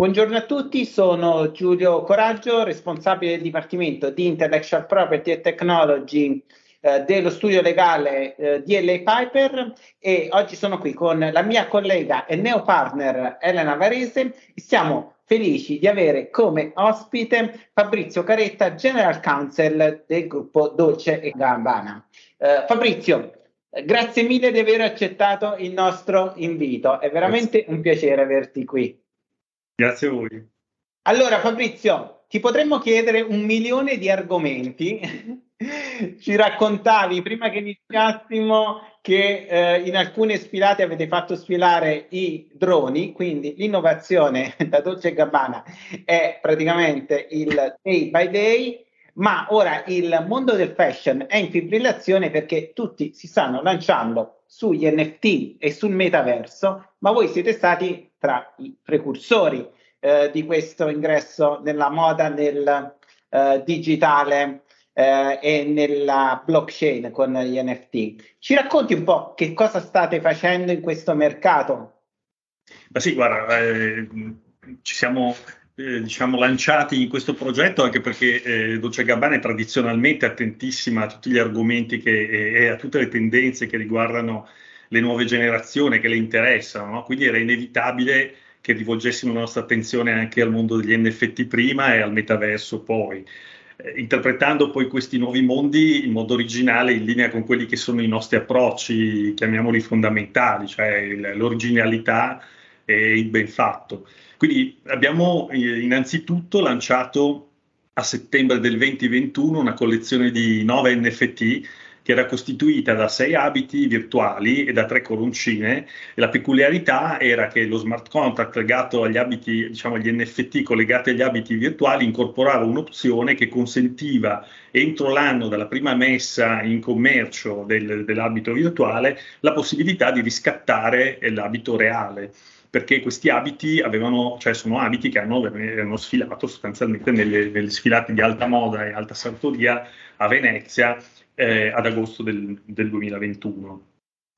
Buongiorno a tutti, sono Giulio Coraggio, responsabile del Dipartimento di Intellectual Property e Technology eh, dello studio legale eh, DLA Piper e oggi sono qui con la mia collega e neopartner Elena Varese e siamo felici di avere come ospite Fabrizio Caretta, General Counsel del gruppo Dolce e Gabbana. Eh, Fabrizio, grazie mille di aver accettato il nostro invito, è veramente grazie. un piacere averti qui. Grazie a voi. Allora Fabrizio, ti potremmo chiedere un milione di argomenti. Ci raccontavi prima che iniziassimo che eh, in alcune sfilate avete fatto sfilare i droni, quindi l'innovazione da Dolce Gabbana è praticamente il day by day, ma ora il mondo del fashion è in fibrillazione perché tutti si stanno lanciando sugli NFT e sul metaverso, ma voi siete stati tra i precursori eh, di questo ingresso nella moda, nel eh, digitale eh, e nella blockchain con gli NFT. Ci racconti un po' che cosa state facendo in questo mercato? Ma sì, guarda, eh, ci siamo eh, diciamo, lanciati in questo progetto anche perché eh, Dolce Gabbana è tradizionalmente attentissima a tutti gli argomenti che, e a tutte le tendenze che riguardano le nuove generazioni che le interessano, no? quindi era inevitabile che rivolgessimo la nostra attenzione anche al mondo degli NFT prima e al metaverso poi, eh, interpretando poi questi nuovi mondi in modo originale in linea con quelli che sono i nostri approcci, chiamiamoli fondamentali, cioè l'originalità e il ben fatto. Quindi abbiamo eh, innanzitutto lanciato a settembre del 2021 una collezione di nove NFT che era costituita da sei abiti virtuali e da tre coroncine. E la peculiarità era che lo smart contract legato agli abiti, diciamo agli NFT collegati agli abiti virtuali, incorporava un'opzione che consentiva entro l'anno dalla prima messa in commercio del, dell'abito virtuale la possibilità di riscattare l'abito reale perché questi abiti avevano, cioè sono abiti che hanno, hanno sfilato sostanzialmente nelle, nelle, sfilate di alta moda e alta sartoria a Venezia eh, ad agosto del, del 2021.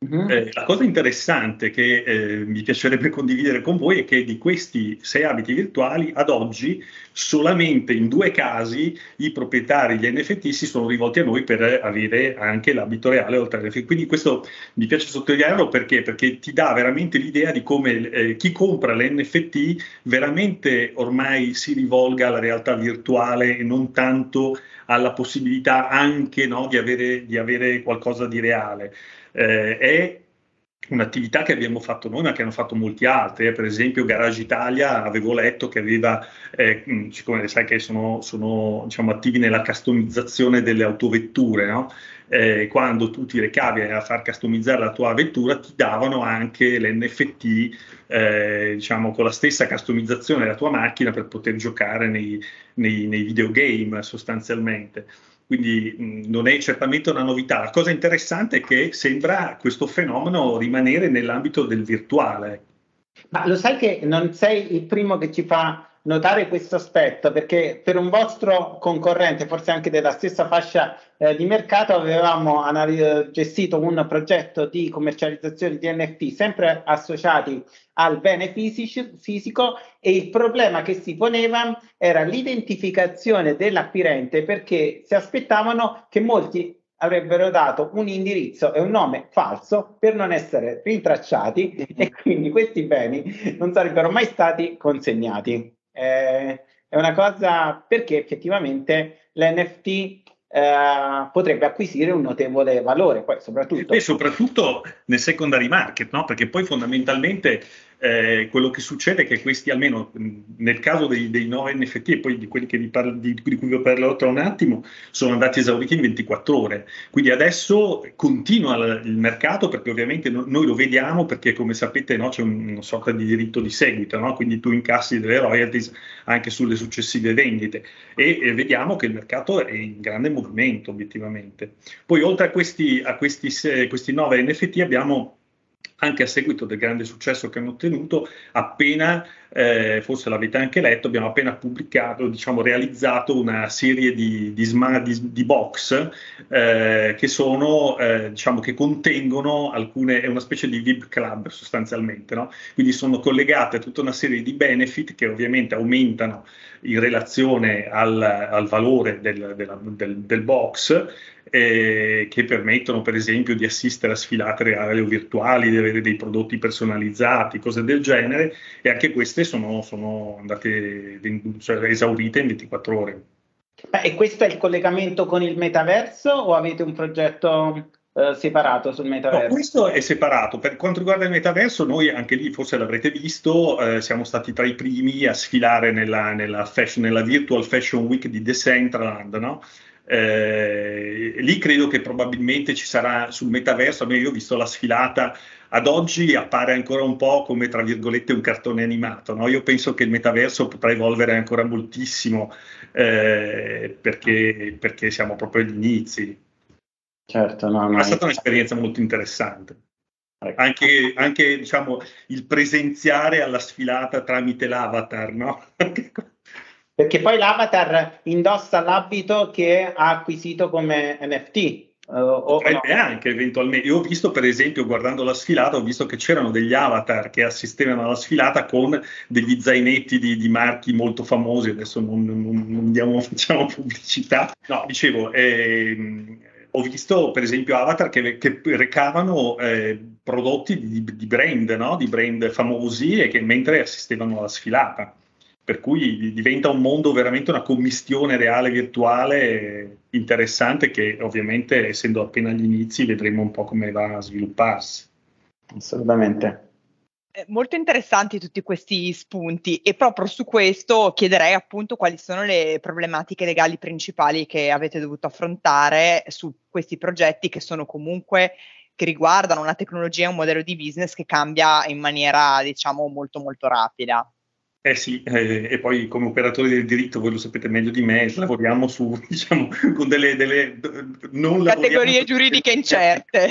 Uh-huh. Eh, la cosa interessante che eh, mi piacerebbe condividere con voi è che di questi sei abiti virtuali ad oggi solamente in due casi i proprietari gli NFT si sono rivolti a noi per avere anche l'abito reale oltre all'NFT. Quindi questo mi piace sottolinearlo perché? Perché ti dà veramente l'idea di come eh, chi compra l'NFT veramente ormai si rivolga alla realtà virtuale e non tanto alla possibilità anche no, di, avere, di avere qualcosa di reale eh, è un'attività che abbiamo fatto noi, ma che hanno fatto molti altri. Eh. Per esempio, Garage Italia avevo letto che aveva, eh, siccome sai che sono, sono diciamo, attivi nella customizzazione delle autovetture, no? Eh, quando tu ti recavi a far customizzare la tua vettura, ti davano anche l'NFT, eh, diciamo, con la stessa customizzazione della tua macchina per poter giocare nei, nei, nei videogame sostanzialmente quindi mh, non è certamente una novità. La cosa interessante è che sembra questo fenomeno rimanere nell'ambito del virtuale. Ma lo sai che non sei il primo che ci fa notare questo aspetto perché per un vostro concorrente, forse anche della stessa fascia eh, di mercato, avevamo anal- gestito un progetto di commercializzazione di NFT sempre associati al bene fisici- fisico e il problema che si poneva era l'identificazione dell'acquirente perché si aspettavano che molti avrebbero dato un indirizzo e un nome falso per non essere rintracciati e quindi questi beni non sarebbero mai stati consegnati. Eh, è una cosa perché effettivamente l'NFT eh, potrebbe acquisire un notevole valore, poi soprattutto... E soprattutto nel secondary market, no? perché poi fondamentalmente eh, quello che succede è che questi, almeno nel caso dei, dei nuovi NFT e poi di quelli parlo, di, di, cui vi parlerò tra un attimo, sono andati esauriti in 24 ore. Quindi adesso continua il mercato perché ovviamente no, noi lo vediamo perché come sapete no, c'è un, una sorta di diritto di seguito, no? quindi tu incassi delle royalties anche sulle successive vendite e, e, vediamo che il mercato è in grande movimento obiettivamente. Poi oltre a questi, a questi, questi 9 NFT abbiamo anche a seguito del grande successo che hanno ottenuto, appena, eh, forse l'avete anche letto, abbiamo appena pubblicato, diciamo, realizzato una serie di, di, di, di box eh, che sono, eh, diciamo, che contengono alcune, è una specie di VIP club sostanzialmente, no? quindi sono collegate a tutta una serie di benefit che ovviamente aumentano in relazione al, al valore del, della, del, del box eh, che permettono per esempio di assistere a sfilate reali o virtuali, di avere dei prodotti personalizzati, cose del genere e anche queste sono, sono andate cioè, esaurite in 24 ore. E questo è il collegamento con il metaverso o avete un progetto Uh, separato sul metaverso? No, questo è separato. Per quanto riguarda il metaverso, noi anche lì, forse l'avrete visto, eh, siamo stati tra i primi a sfilare nella, nella, fashion, nella Virtual Fashion Week di Decentraland, no? Eh, lì credo che probabilmente ci sarà sul metaverso, io ho visto la sfilata, ad oggi appare ancora un po' come tra virgolette un cartone animato, no? io penso che il metaverso potrà evolvere ancora moltissimo eh, perché, perché, siamo proprio agli inizi. Certo, no, no, è stata un'esperienza molto interessante. Ecco. Anche, anche diciamo, il presenziare alla sfilata tramite l'avatar, no? Perché poi l'avatar indossa l'abito che ha acquisito come NFT. Uh, o, Potrebbe no. anche eventualmente. Io ho visto, per esempio, guardando la sfilata, ho visto che c'erano degli avatar che assistevano alla sfilata con degli zainetti di, di marchi molto famosi. Adesso non, non, non diamo, facciamo pubblicità. No, dicevo, ehm, ho visto per esempio avatar che, che recavano eh, prodotti di, di brand, no? di brand famosi e che mentre assistevano alla sfilata per cui diventa un mondo veramente una commistione reale virtuale interessante che ovviamente essendo appena agli inizi vedremo un po' come va a svilupparsi. Assolutamente. Molto interessanti tutti questi spunti e proprio su questo chiederei appunto quali sono le problematiche legali principali che avete dovuto affrontare su questi progetti che sono comunque che riguardano una tecnologia e un modello di business che cambia in maniera diciamo molto molto rapida. Eh sì, eh, e poi come operatori del diritto, voi lo sapete meglio di me, lavoriamo su, diciamo, con delle, delle non categorie giuridiche incerte.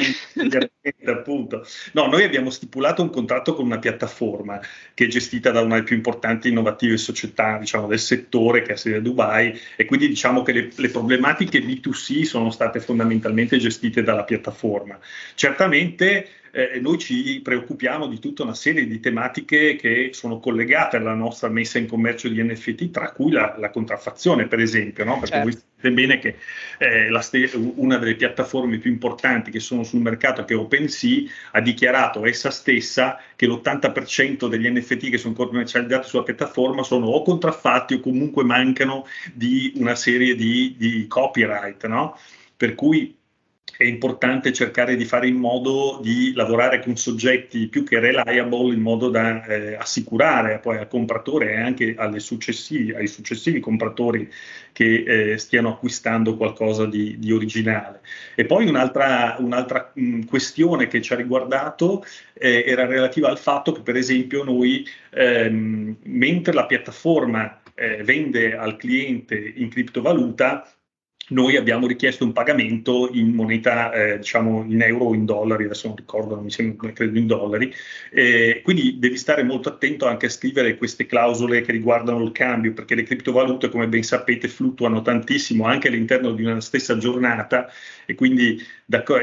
appunto. No, noi abbiamo stipulato un contratto con una piattaforma che è gestita da una delle più importanti innovative società, diciamo, del settore, che è sede a Dubai, e quindi diciamo che le, le problematiche B2C sono state fondamentalmente gestite dalla piattaforma. Certamente eh, noi ci preoccupiamo di tutta una serie di tematiche che sono collegate alla nostra messa in commercio di NFT, tra cui la, la contraffazione, per esempio, no? perché certo. voi sapete bene che eh, ste- una delle piattaforme più importanti che sono sul mercato, che è OpenSea, ha dichiarato essa stessa che l'80% degli NFT che sono commercializzati sulla piattaforma sono o contraffatti o comunque mancano di una serie di, di copyright. No? Per cui è importante cercare di fare in modo di lavorare con soggetti più che reliable in modo da eh, assicurare poi al compratore e anche successivi, ai successivi compratori che eh, stiano acquistando qualcosa di, di, originale. E poi un'altra, un'altra mh, questione che ci ha riguardato eh, era relativa al fatto che per esempio noi ehm, mentre la piattaforma eh, vende al cliente in criptovaluta noi abbiamo richiesto un pagamento in moneta, eh, diciamo in euro o in dollari, adesso non ricordo, non mi sembra, credo in dollari, eh, quindi devi stare molto attento anche a scrivere queste clausole che riguardano il cambio, perché le criptovalute, come ben sapete, fluttuano tantissimo anche all'interno di una stessa giornata e quindi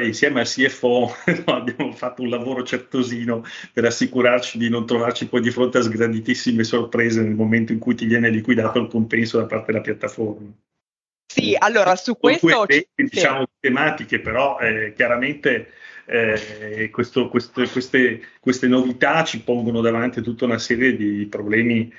insieme al CFO abbiamo fatto un lavoro certosino per assicurarci di non trovarci poi di fronte a sgraditissime sorprese nel momento in cui ti viene liquidato il compenso da parte della piattaforma. Sì, allora su questo... Queste, diciamo, tematiche, però eh, chiaramente eh, questo, questo, queste, queste novità ci pongono davanti a tutta una serie di problemi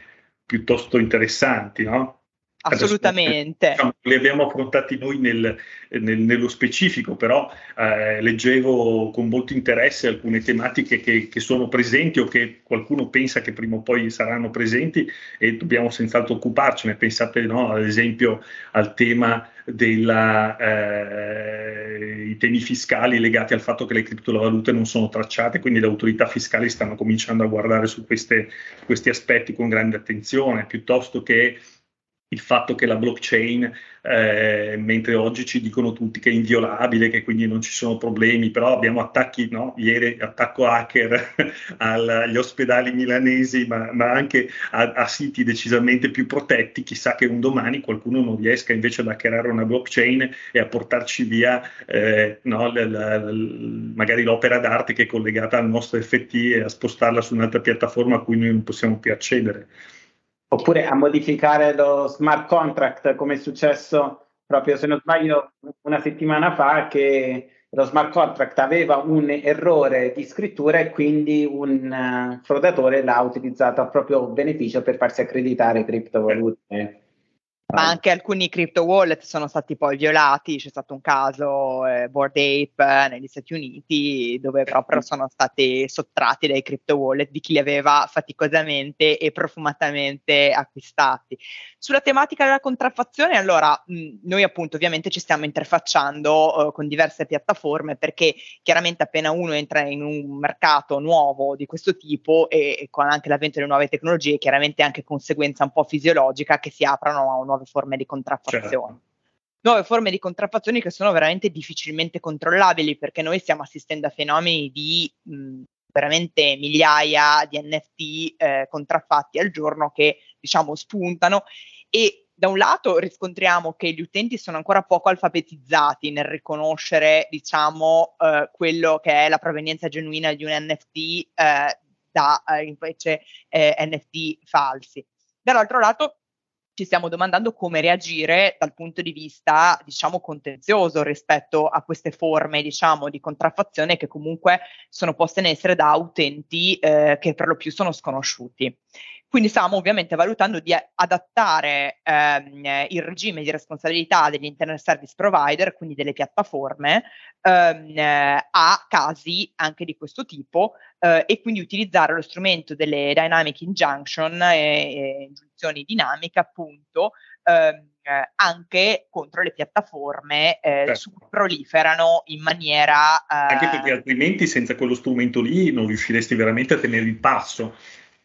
piuttosto interessanti, no? Assolutamente. Adesso, diciamo, li abbiamo affrontati noi nel, nel, nello specifico, però eh, leggevo con molto interesse alcune tematiche che, che, sono presenti o che qualcuno pensa che prima o poi saranno presenti e dobbiamo senz'altro occuparcene. Pensate no, ad esempio al tema dei eh, temi fiscali legati al fatto che le criptovalute non sono tracciate, quindi le autorità fiscali stanno cominciando a guardare su queste, questi aspetti con grande attenzione, piuttosto che il fatto che la blockchain, eh, mentre oggi ci dicono tutti che è inviolabile, che quindi non ci sono problemi, però abbiamo attacchi, no? ieri attacco hacker agli ospedali milanesi, ma, ma anche a, a, siti decisamente più protetti, chissà che un domani qualcuno non riesca invece ad hackerare una blockchain e a portarci via eh, no, l, l, l, magari l'opera d'arte che è collegata al nostro FT e a spostarla su un'altra piattaforma a cui noi non possiamo più accedere oppure a modificare lo smart contract come è successo proprio se non sbaglio una settimana fa che lo smart contract aveva un errore di scrittura e quindi un uh, fraudatore l'ha utilizzato a proprio beneficio per farsi accreditare criptovalute ma anche alcuni crypto wallet sono stati poi violati, c'è stato un caso eh, Board Ape eh, negli Stati Uniti dove proprio sono stati sottratti dai crypto wallet di chi li aveva faticosamente e profumatamente acquistati. Sulla tematica della contraffazione, allora mh, noi appunto ovviamente ci stiamo interfacciando eh, con diverse piattaforme perché chiaramente appena uno entra in un mercato nuovo di questo tipo e, e con anche l'avvento delle nuove tecnologie, chiaramente anche conseguenza un po' fisiologica che si aprano a un nuovo nuove forme di contraffazione. Certo. Nuove forme di contraffazione che sono veramente difficilmente controllabili perché noi stiamo assistendo a fenomeni di mh, veramente migliaia di NFT eh, contraffatti al giorno che diciamo spuntano e da un lato riscontriamo che gli utenti sono ancora poco alfabetizzati nel riconoscere, diciamo, eh, quello che è la provenienza genuina di un NFT eh, da eh, invece eh, NFT falsi. Dall'altro lato ci stiamo domandando come reagire dal punto di vista, diciamo, contenzioso rispetto a queste forme, diciamo, di contraffazione che comunque sono poste in essere da utenti eh, che per lo più sono sconosciuti. Quindi stiamo ovviamente valutando di adattare ehm, il regime di responsabilità degli internet service provider, quindi delle piattaforme, ehm, a casi anche di questo tipo eh, e quindi utilizzare lo strumento delle dynamic injunction e, e ingiunzioni dinamiche appunto ehm, anche contro le piattaforme eh, certo. su cui proliferano in maniera... Eh, anche perché altrimenti senza quello strumento lì non riusciresti veramente a tenere il passo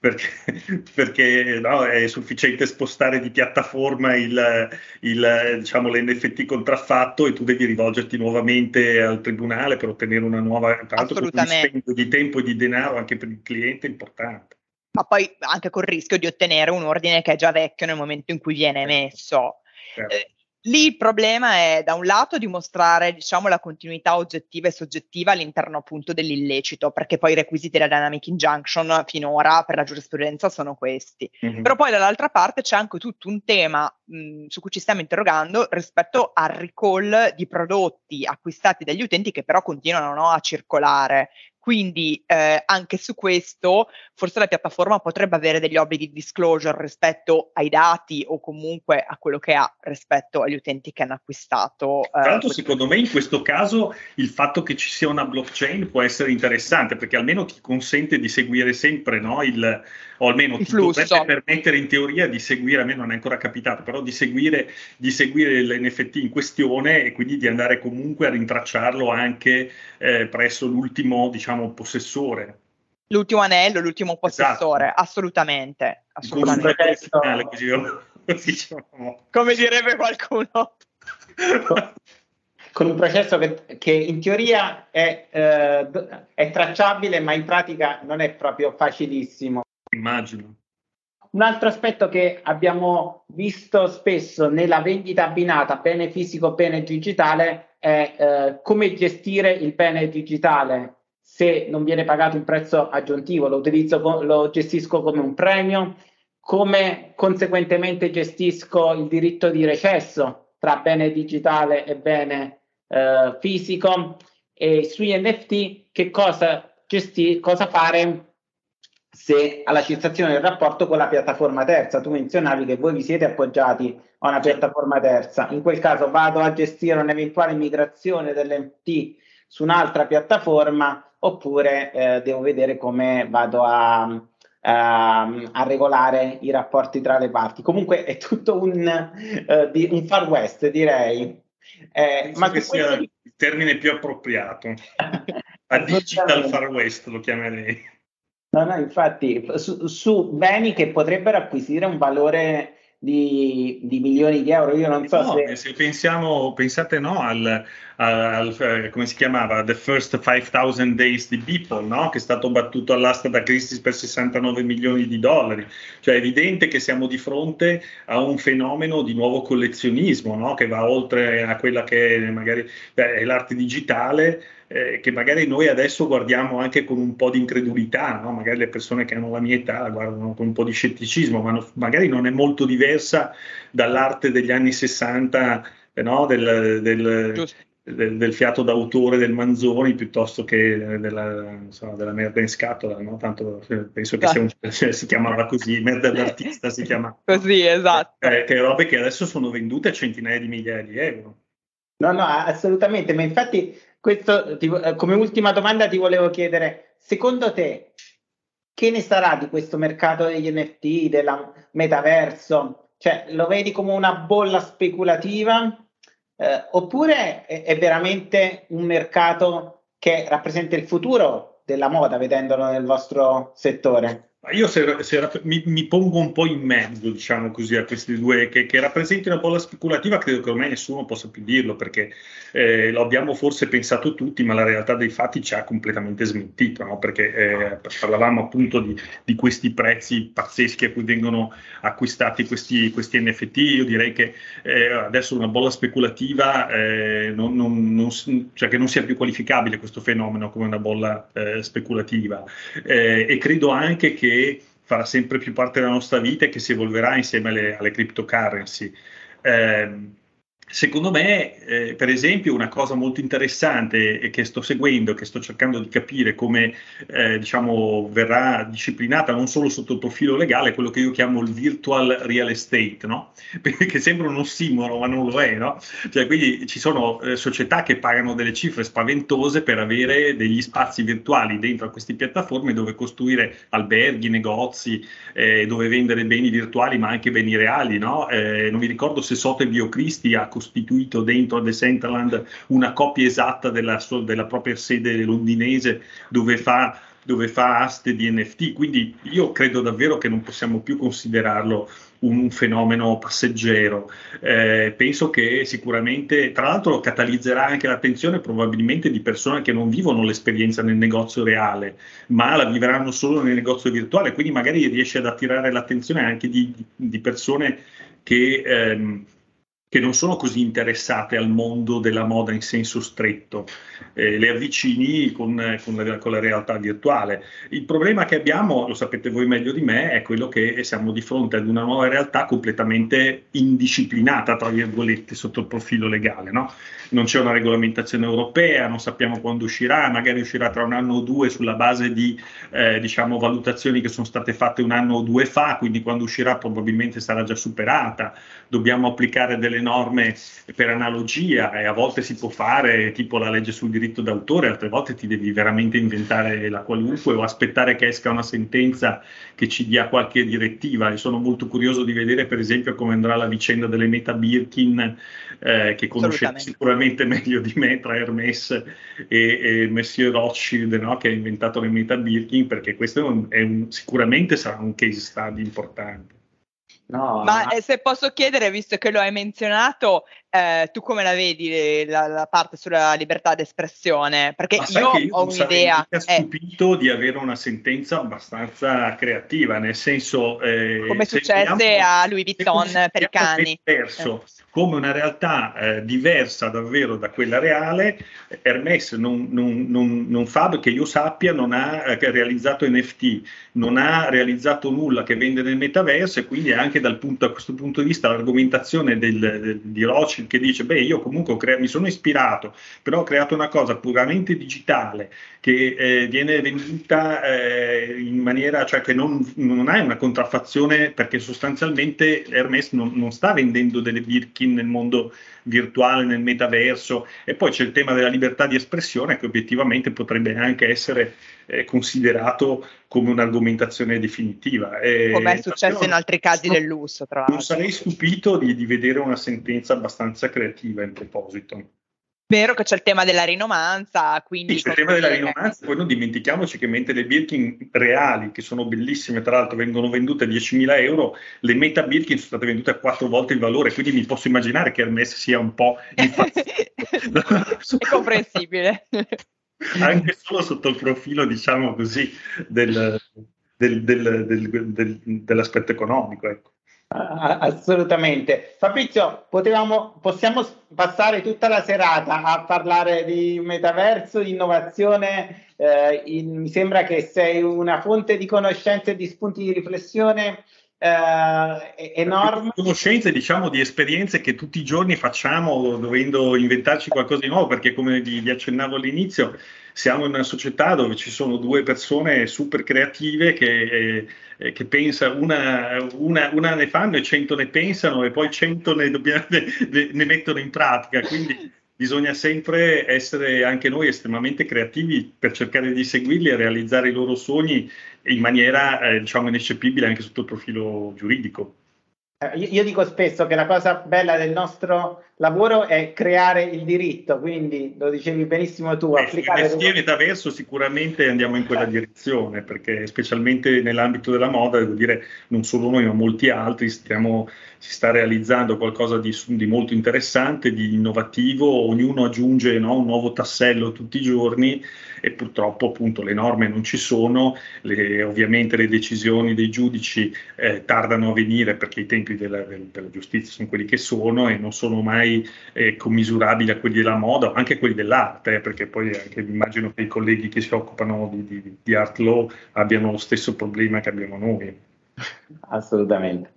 perché, perché no, è sufficiente spostare di piattaforma il, il, diciamo, l'NFT contraffatto e tu devi rivolgerti nuovamente al tribunale per ottenere una nuova, tra l'altro con un spendo di tempo e di denaro anche per il cliente importante. Ma poi anche col rischio di ottenere un ordine che è già vecchio nel momento in cui viene emesso. Certo. Eh, Lì il problema è da un lato dimostrare diciamo, la continuità oggettiva e soggettiva all'interno appunto dell'illecito, perché poi i requisiti della dynamic injunction finora per la giurisprudenza sono questi. Mm-hmm. Però poi dall'altra parte c'è anche tutto un tema mh, su cui ci stiamo interrogando rispetto al recall di prodotti acquistati dagli utenti che però continuano no, a circolare. Quindi eh, anche su questo forse la piattaforma potrebbe avere degli obblighi di disclosure rispetto ai dati o comunque a quello che ha rispetto agli utenti che hanno acquistato. Eh, Tra l'altro secondo me in questo caso il fatto che ci sia una blockchain può essere interessante perché almeno ti consente di seguire sempre no, il, o almeno il ti flusso. dovrebbe permettere in teoria di seguire, a me non è ancora capitato, però di seguire, di seguire l'NFT in questione e quindi di andare comunque a rintracciarlo anche eh, presso l'ultimo, diciamo, possessore. L'ultimo anello, l'ultimo possessore, esatto. assolutamente. assolutamente. Come direbbe qualcuno. con un processo che, che in teoria è, eh, è, tracciabile, ma in pratica non è proprio facilissimo. Immagino. Un altro aspetto che abbiamo visto spesso nella vendita abbinata bene fisico, bene digitale è eh, come gestire il bene digitale. Se non viene pagato un prezzo aggiuntivo, lo, utilizzo, lo gestisco come un premio, come conseguentemente gestisco il diritto di recesso tra bene digitale e bene eh, fisico. E sugli NFT che cosa, gesti- cosa fare se alla cessazione del rapporto con la piattaforma terza. Tu menzionavi che voi vi siete appoggiati a una piattaforma terza. In quel caso vado a gestire un'eventuale migrazione dell'NFT su un'altra piattaforma oppure eh, devo vedere come vado a, a, a, regolare i rapporti tra le parti. Comunque è tutto un, uh, di, un far west, direi. Eh, ma che sia il termine più appropriato. A digital far west lo chiamerei. No, no, infatti, su, su, beni che potrebbero acquisire un valore di, di, milioni di euro. Io non so no, se... se pensiamo, pensate no, al, al, al, come si chiamava, The First 5000 Days di Beeple, no? che è stato battuto all'asta da Christie's per 69 milioni di dollari. Cioè è evidente che siamo di fronte a un fenomeno di nuovo collezionismo, no? che va oltre a quella che è magari beh, è l'arte digitale eh, che magari noi adesso guardiamo anche con un po' di incredulità, no? magari le persone che hanno la mia età la guardano con un po' di scetticismo, ma no, magari non è molto diversa dall'arte degli anni 60, eh, no? del, del, del, del, fiato d'autore del Manzoni piuttosto che della, insomma, della merda in scatola, no? tanto penso che un, si chiamava così, merda d'artista si chiama. Così, esatto. Eh, che robe che adesso sono vendute a centinaia di migliaia di euro. No, no, assolutamente, ma infatti questo, ti, come ultima domanda ti volevo chiedere, secondo te che ne sarà di questo mercato degli NFT, del metaverso? Cioè, lo vedi come una bolla speculativa eh, oppure è, è veramente un mercato che rappresenta il futuro della moda, vedendolo nel vostro settore? Io se, se, mi, mi, pongo un po' in mezzo, diciamo così, a questi due che, che rappresenti una bolla speculativa, credo che ormai nessuno possa più dirlo perché eh, lo abbiamo forse pensato tutti, ma la realtà dei fatti ci ha completamente smentito, no? perché eh, parlavamo appunto di, di, questi prezzi pazzeschi a cui vengono acquistati questi, questi NFT. Io direi che eh, adesso una bolla speculativa eh, non, non, non, cioè che non sia più qualificabile questo fenomeno come una bolla eh, speculativa eh, e credo anche che farà sempre più parte della nostra vita e che si evolverà insieme alle, alle cryptocurrency. Eh, Secondo me, eh, per esempio, una cosa molto interessante e che sto seguendo, che sto cercando di capire come eh, diciamo, verrà disciplinata non solo sotto il profilo legale, quello che io chiamo il virtual real estate, no? perché sembra un ossimoro, ma non lo è. No? Cioè, quindi ci sono eh, società che pagano delle cifre spaventose per avere degli spazi virtuali dentro a queste piattaforme dove costruire alberghi, negozi, eh, dove vendere beni virtuali ma anche beni reali. No? Eh, non mi ricordo se Sote Biocristi ha costituito dentro The Centerland una copia esatta della, sua, della propria sede londinese dove fa dove fa aste di NFT, quindi io credo davvero che non possiamo più considerarlo un fenomeno passeggero. Eh, penso che sicuramente, tra l'altro, catalizzerà anche l'attenzione probabilmente di persone che non vivono l'esperienza nel negozio reale, ma la vivranno solo nel negozio virtuale, quindi magari riesce ad attirare l'attenzione anche di, di persone che... Ehm, che non sono così interessate al mondo della moda in senso stretto, eh, le avvicini con, con, la, con, la, realtà virtuale. Il problema che abbiamo, lo sapete voi meglio di me, è quello che siamo di fronte ad una nuova realtà completamente indisciplinata, tra virgolette, sotto il profilo legale. No? Non c'è una regolamentazione europea, non sappiamo quando uscirà, magari uscirà tra un anno o due sulla base di eh, diciamo, valutazioni che sono state fatte un anno o due fa, quindi quando uscirà probabilmente sarà già superata. Dobbiamo applicare delle norme per analogia e a volte si può fare tipo la legge sul diritto d'autore, altre volte ti devi veramente inventare la qualunque o aspettare che esca una sentenza che ci dia qualche direttiva. E sono molto curioso di vedere per esempio come andrà la vicenda delle meta Birkin eh, che conoscete sicuramente meglio di me tra Hermès e, e Monsieur Rothschild no? che ha inventato le meta Birkin perché questo è un, è un, sicuramente sarà un case study importante. No, ma eh, se posso chiedere, visto che lo hai menzionato, eh, tu come la vedi la, la, parte sulla libertà d'espressione? Perché io, io, ho un'idea. Sono eh. stupito di avere una sentenza abbastanza creativa, nel senso. Eh, come successe a Louis Vuitton per i cani. Verso, eh. Come una realtà eh, diversa davvero da quella reale, Hermes non, non, non, non fa, che io sappia, non ha realizzato NFT, non ha realizzato nulla che vende nel metaverso e quindi anche dal punto, a questo punto di vista l'argomentazione del, del, di Rothschild che dice, beh, io comunque crea- mi sono ispirato, però ho creato una cosa puramente digitale che eh, viene venduta eh, in maniera, cioè che non, non ha una contraffazione perché sostanzialmente Hermes non, sta vendendo delle Birkin nel mondo virtuale, nel metaverso e poi c'è il tema della libertà di espressione che obiettivamente potrebbe anche essere eh, considerato come un'argomentazione definitiva. Come è successo in altri casi del lusso, tra l'altro. Non sarei stupito di, di vedere una sentenza abbastanza creativa in proposito. Vero che c'è il tema della rinomanza, quindi... Sì, c'è il tema della rinomanza, poi non dimentichiamoci che mentre le Birkin reali, che sono bellissime, tra l'altro vengono vendute a 10.000 euro, le meta Birkin sono state vendute a quattro volte il valore, quindi mi posso immaginare che Hermes sia un po' È comprensibile. Anche solo sotto il profilo, diciamo così, del, del, del, dell'aspetto economico. Ecco. Assolutamente. Fabrizio, potevamo, possiamo passare tutta la serata a parlare di metaverso, di innovazione. Eh, in, mi sembra che sei una fonte di conoscenze e di spunti di riflessione eh, enorme. Conoscenze, diciamo, di esperienze che tutti i giorni facciamo dovendo inventarci qualcosa di nuovo, perché come vi, vi accennavo all'inizio, siamo in una società dove ci sono due persone super creative che, eh, che pensa, una, una, una, ne fanno e cento ne pensano e poi cento ne, dobbiamo, ne, ne mettono in pratica. Quindi bisogna sempre essere anche noi estremamente creativi per cercare di seguirli e realizzare i loro sogni in maniera eh, diciamo ineccepibile anche sotto il profilo giuridico. Eh, io, dico spesso che la cosa bella del nostro lavoro è creare il diritto, quindi lo dicevi benissimo tu. Eh, applicare mestiere metaverso sicuramente andiamo in quella direzione, perché specialmente nell'ambito della moda, devo dire, non solo noi ma molti altri, stiamo, si sta realizzando qualcosa di, di, molto interessante, di innovativo, ognuno aggiunge no, un nuovo tassello tutti i giorni e purtroppo appunto le norme non ci sono, le, ovviamente le decisioni dei giudici eh, tardano a venire perché i tempi della, della, giustizia sono quelli che sono e non sono mai eh, commisurabili a quelli della moda anche a quelli dell'arte, eh, perché poi anche, immagino che i colleghi che si occupano di, di, di art law abbiano lo stesso problema che abbiamo noi. Assolutamente.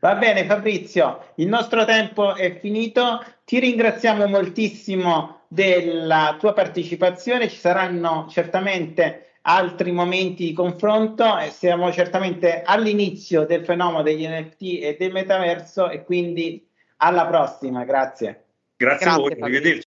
Va bene Fabrizio, il nostro tempo è finito, ti ringraziamo moltissimo della tua partecipazione, ci saranno certamente altri momenti di confronto e siamo certamente all'inizio del fenomeno degli NFT e del metaverso e quindi alla prossima, grazie. Grazie, grazie a voi, arrivederci.